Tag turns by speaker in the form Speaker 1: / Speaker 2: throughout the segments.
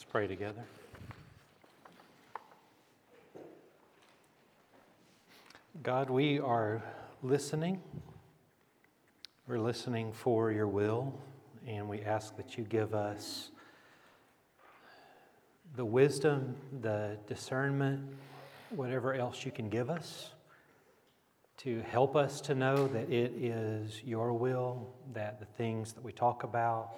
Speaker 1: Let's pray together. God, we are listening. We're listening for your will, and we ask that you give us the wisdom, the discernment, whatever else you can give us to help us to know that it is your will, that the things that we talk about,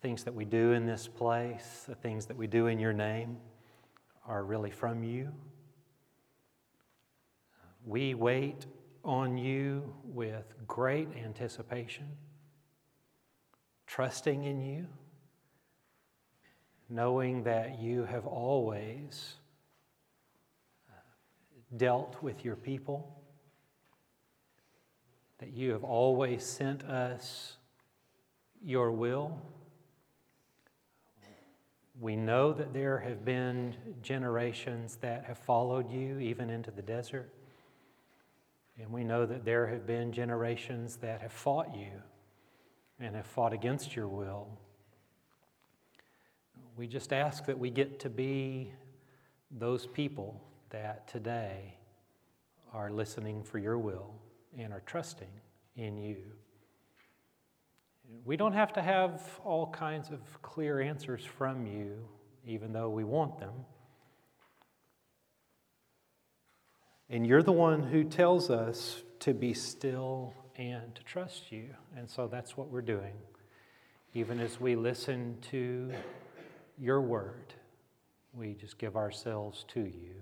Speaker 1: things that we do in this place, the things that we do in your name are really from you. We wait on you with great anticipation, trusting in you, knowing that you have always uh, dealt with your people, that you have always sent us your will. We know that there have been generations that have followed you even into the desert. And we know that there have been generations that have fought you and have fought against your will. We just ask that we get to be those people that today are listening for your will and are trusting in you. We don't have to have all kinds of clear answers from you, even though we want them. And you're the one who tells us to be still and to trust you. And so that's what we're doing. Even as we listen to your word, we just give ourselves to you.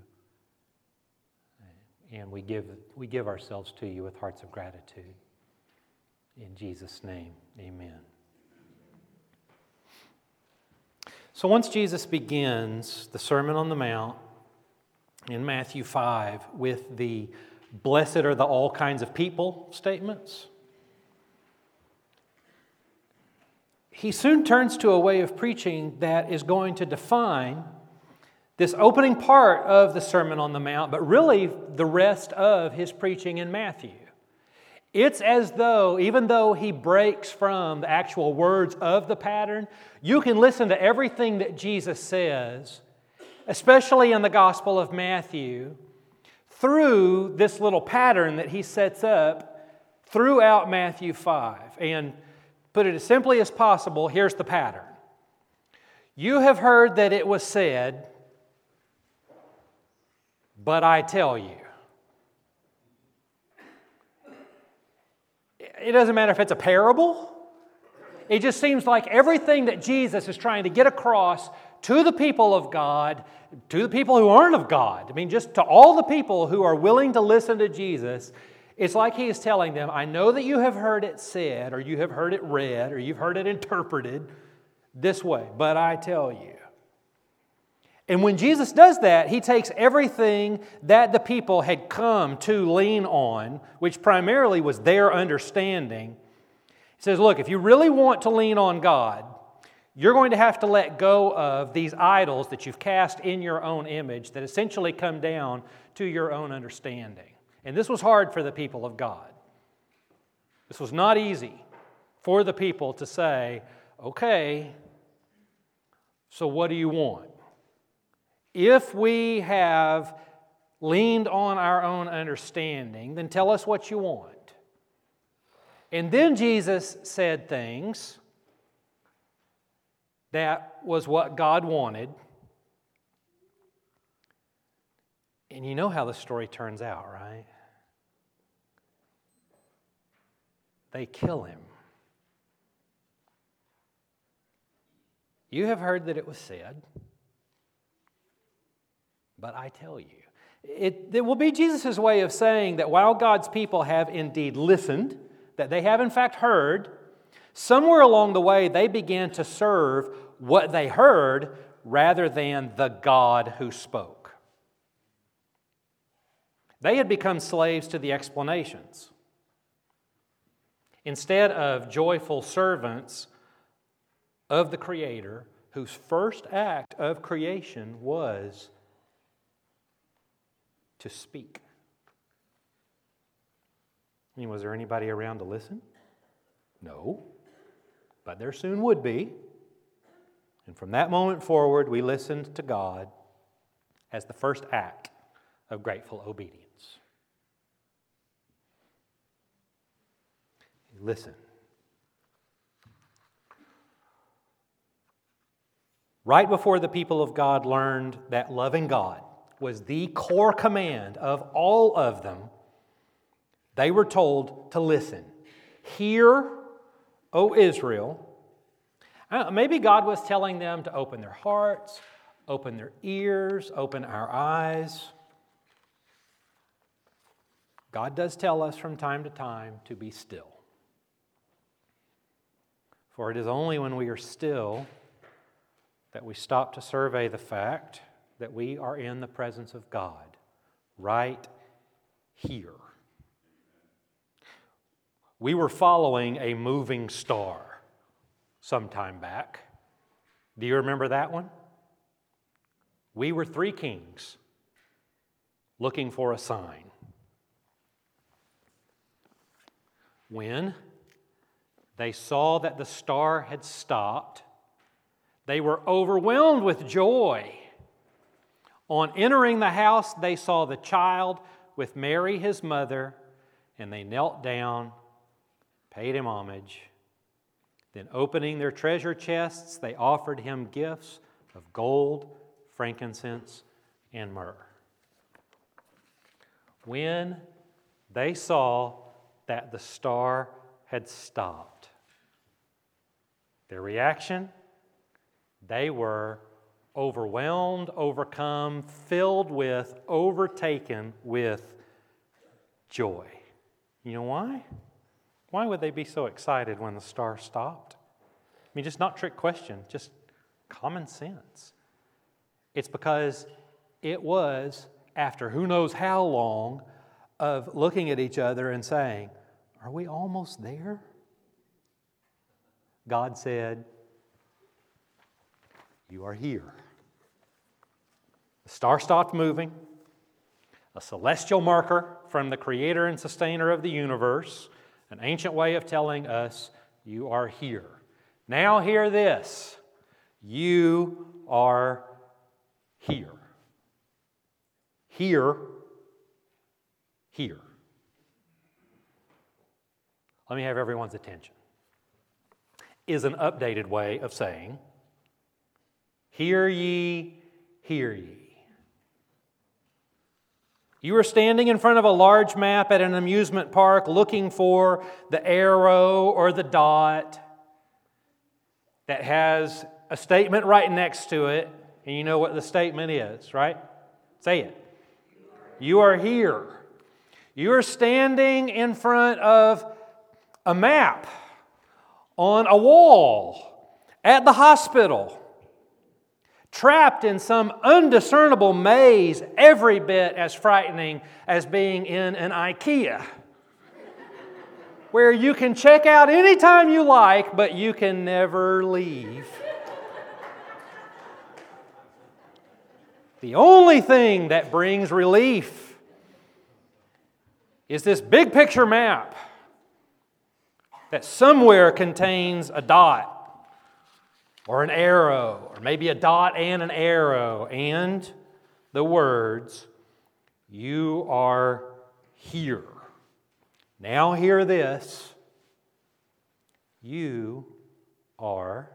Speaker 1: And we give, we give ourselves to you with hearts of gratitude. In Jesus' name, amen. So once Jesus begins the Sermon on the Mount, in Matthew 5 with the blessed are the all kinds of people statements. He soon turns to a way of preaching that is going to define this opening part of the Sermon on the Mount, but really the rest of his preaching in Matthew. It's as though, even though he breaks from the actual words of the pattern, you can listen to everything that Jesus says especially in the Gospel of Matthew, through this little pattern that he sets up throughout Matthew 5. And put it as simply as possible, here's the pattern. You have heard that it was said, but I tell you. It doesn't matter if it's a parable. It just seems like everything that Jesus is trying to get across to the people of God, to the people who aren't of God. I mean, just to all the people who are willing to listen to Jesus, it's like he is telling them, I know that you have heard it said, or you have heard it read, or you've heard it interpreted this way, but I tell you. And when Jesus does that, he takes everything that the people had come to lean on, which primarily was their understanding. He says, Look, if you really want to lean on God, you're going to have to let go of these idols that you've cast in your own image that essentially come down to your own understanding. And this was hard for the people of God. This was not easy for the people to say, okay, so what do you want? If we have leaned on our own understanding, then tell us what you want. And then Jesus said things that was what God wanted. And you know how the story turns out, right? They kill him. You have heard that it was said, but I tell you. It, it will be Jesus' way of saying that while God's people have indeed listened, that they have in fact heard, Somewhere along the way, they began to serve what they heard rather than the God who spoke. They had become slaves to the explanations. Instead of joyful servants of the Creator, whose first act of creation was to speak. I mean, was there anybody around to listen? No but there soon would be. And from that moment forward, we listened to God as the first act of grateful obedience. Listen. Right before the people of God learned that loving God was the core command of all of them, they were told to listen. Hear, O Israel. Maybe God was telling them to open their hearts, open their ears, open our eyes. God does tell us from time to time to be still. For it is only when we are still that we stop to survey the fact that we are in the presence of God, right here. We were following a moving star some time back. Do you remember that one? We were three kings looking for a sign. When they saw that the star had stopped, they were overwhelmed with joy. On entering the house, they saw the child with Mary, his mother, and they knelt down, paid him homage. Then, opening their treasure chests, they offered him gifts of gold, frankincense, and myrrh. When they saw that the star had stopped, their reaction? They were overwhelmed, overcome, filled with, overtaken with joy. You know why? Why would they be so excited when the star stopped? I mean, just not trick question, just common sense. It's because it was, after who knows how long, of looking at each other and saying, Are we almost there? God said, You are here. The star stopped moving, a celestial marker from the creator and sustainer of the universe an ancient way of telling us, You are here. Now, hear this you are here. Here, here. Let me have everyone's attention. Is an updated way of saying, Hear ye, hear ye. You are standing in front of a large map at an amusement park looking for the arrow or the dot that has a statement right next to it, and you know what the statement is, right? Say it. You are here. You are standing in front of a map on a wall at the hospital trapped in some undiscernible maze, every bit as frightening as being in an IKEA, where you can check out anytime you like, but you can never leave. The only thing that brings relief is this big picture map that somewhere contains a dot or an arrow, or maybe a dot and an arrow, and the words, You are here. Now, hear this. You are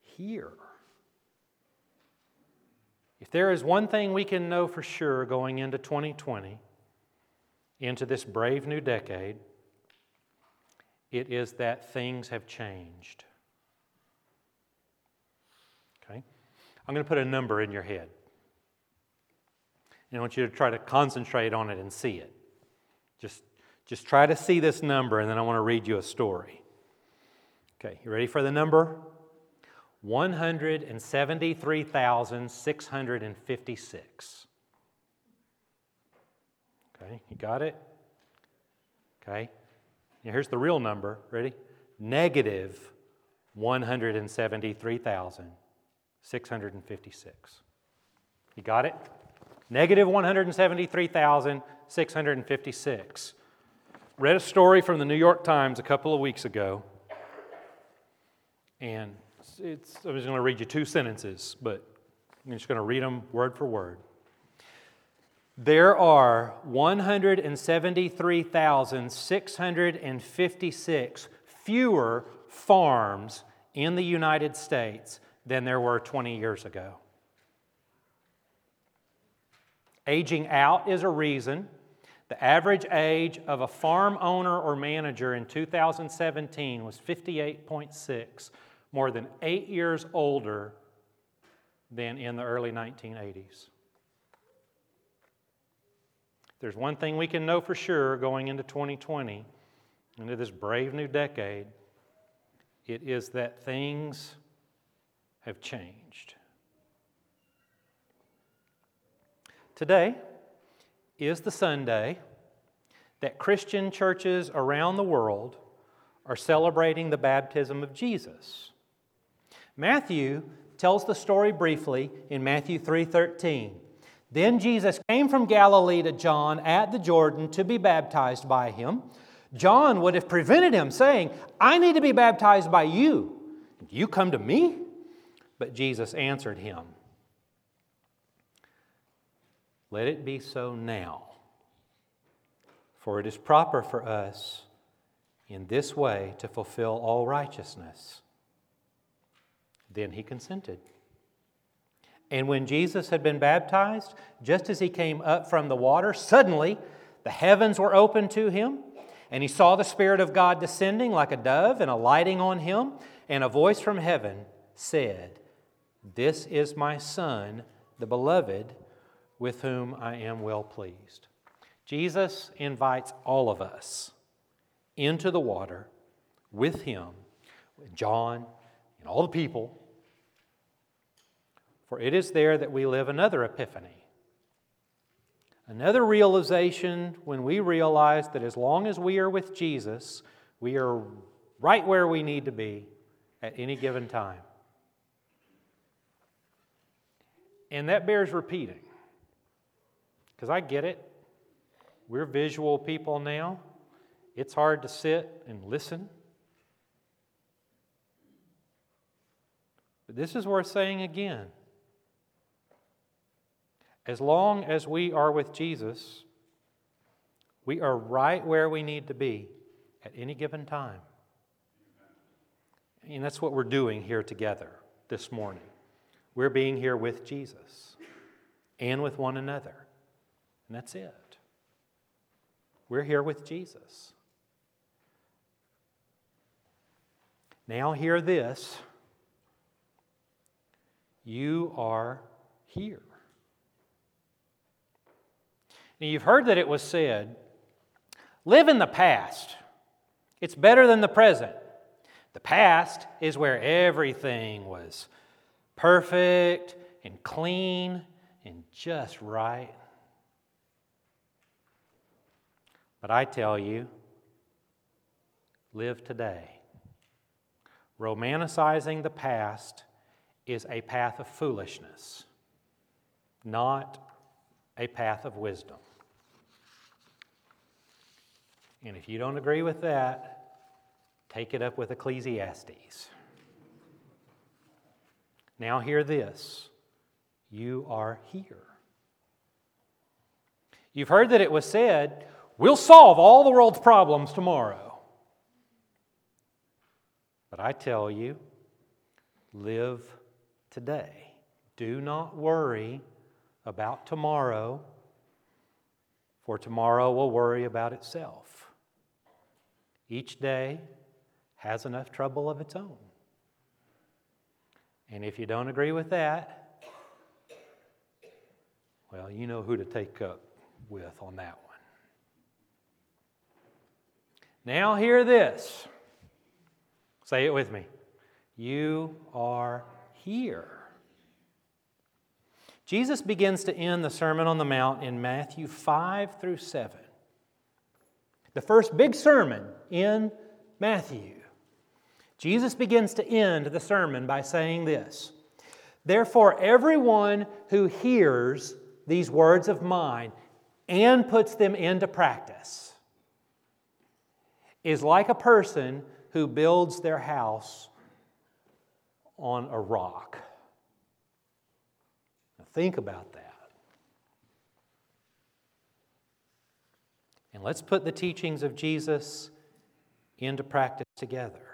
Speaker 1: here. If there is one thing we can know for sure going into 2020, into this brave new decade, it is that things have changed. I'm going to put a number in your head. And I want you to try to concentrate on it and see it. Just, just try to see this number, and then I want to read you a story. Okay, you ready for the number? 173,656. Okay, you got it? Okay. Now here's the real number. Ready? Negative 173,000. 656. You got it? Negative 173,656. Read a story from the New York Times a couple of weeks ago, and it's, I'm just going to read you two sentences, but I'm just going to read them word for word. There are 173,656 fewer farms in the United States than there were 20 years ago. Aging out is a reason. The average age of a farm owner or manager in 2017 was 58.6, more than eight years older than in the early 1980s. There's one thing we can know for sure going into 2020, into this brave new decade, it is that things have changed. Today is the Sunday that Christian churches around the world are celebrating the baptism of Jesus. Matthew tells the story briefly in Matthew 3:13. Then Jesus came from Galilee to John at the Jordan to be baptized by him. John would have prevented him, saying, I need to be baptized by you. You come to me? But Jesus answered him, Let it be so now, for it is proper for us in this way to fulfill all righteousness. Then he consented. And when Jesus had been baptized, just as he came up from the water, suddenly the heavens were opened to him, and he saw the Spirit of God descending like a dove and alighting on him, and a voice from heaven said, This is my Son, the beloved, with whom I am well pleased. Jesus invites all of us into the water with him, with John, and all the people for it is there that we live another epiphany. Another realization when we realize that as long as we are with Jesus, we are right where we need to be at any given time. And that bears repeating. Because I get it. We're visual people now. It's hard to sit and listen. But this is worth saying again. As long as we are with Jesus, we are right where we need to be at any given time. And that's what we're doing here together this morning. We're being here with Jesus and with one another. And that's it. We're here with Jesus. Now, hear this you are here. Now, you've heard that it was said, live in the past. It's better than the present. The past is where everything was perfect and clean and just right. But I tell you, live today. Romanticizing the past is a path of foolishness, not a path of wisdom. And if you don't agree with that, take it up with Ecclesiastes. Now, hear this you are here. You've heard that it was said, we'll solve all the world's problems tomorrow. But I tell you, live today. Do not worry about tomorrow, for tomorrow will worry about itself. Each day has enough trouble of its own. And if you don't agree with that, well, you know who to take up with on that one. Now, hear this. Say it with me. You are here. Jesus begins to end the Sermon on the Mount in Matthew 5 through 7. The first big sermon in Matthew. Jesus begins to end the sermon by saying this Therefore, everyone who hears these words of mine and puts them into practice is like a person who builds their house on a rock. Now think about that. And let's put the teachings of Jesus into practice together.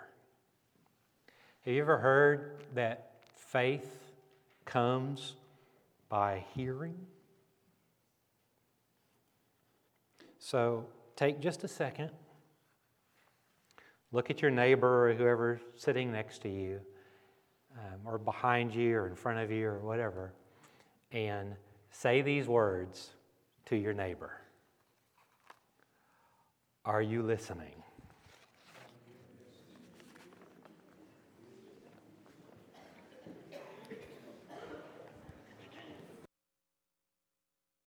Speaker 1: Have you ever heard that faith comes by hearing? So take just a second. Look at your neighbor or whoever sitting next to you, um, or behind you, or in front of you, or whatever, and say these words to your neighbor Are you listening?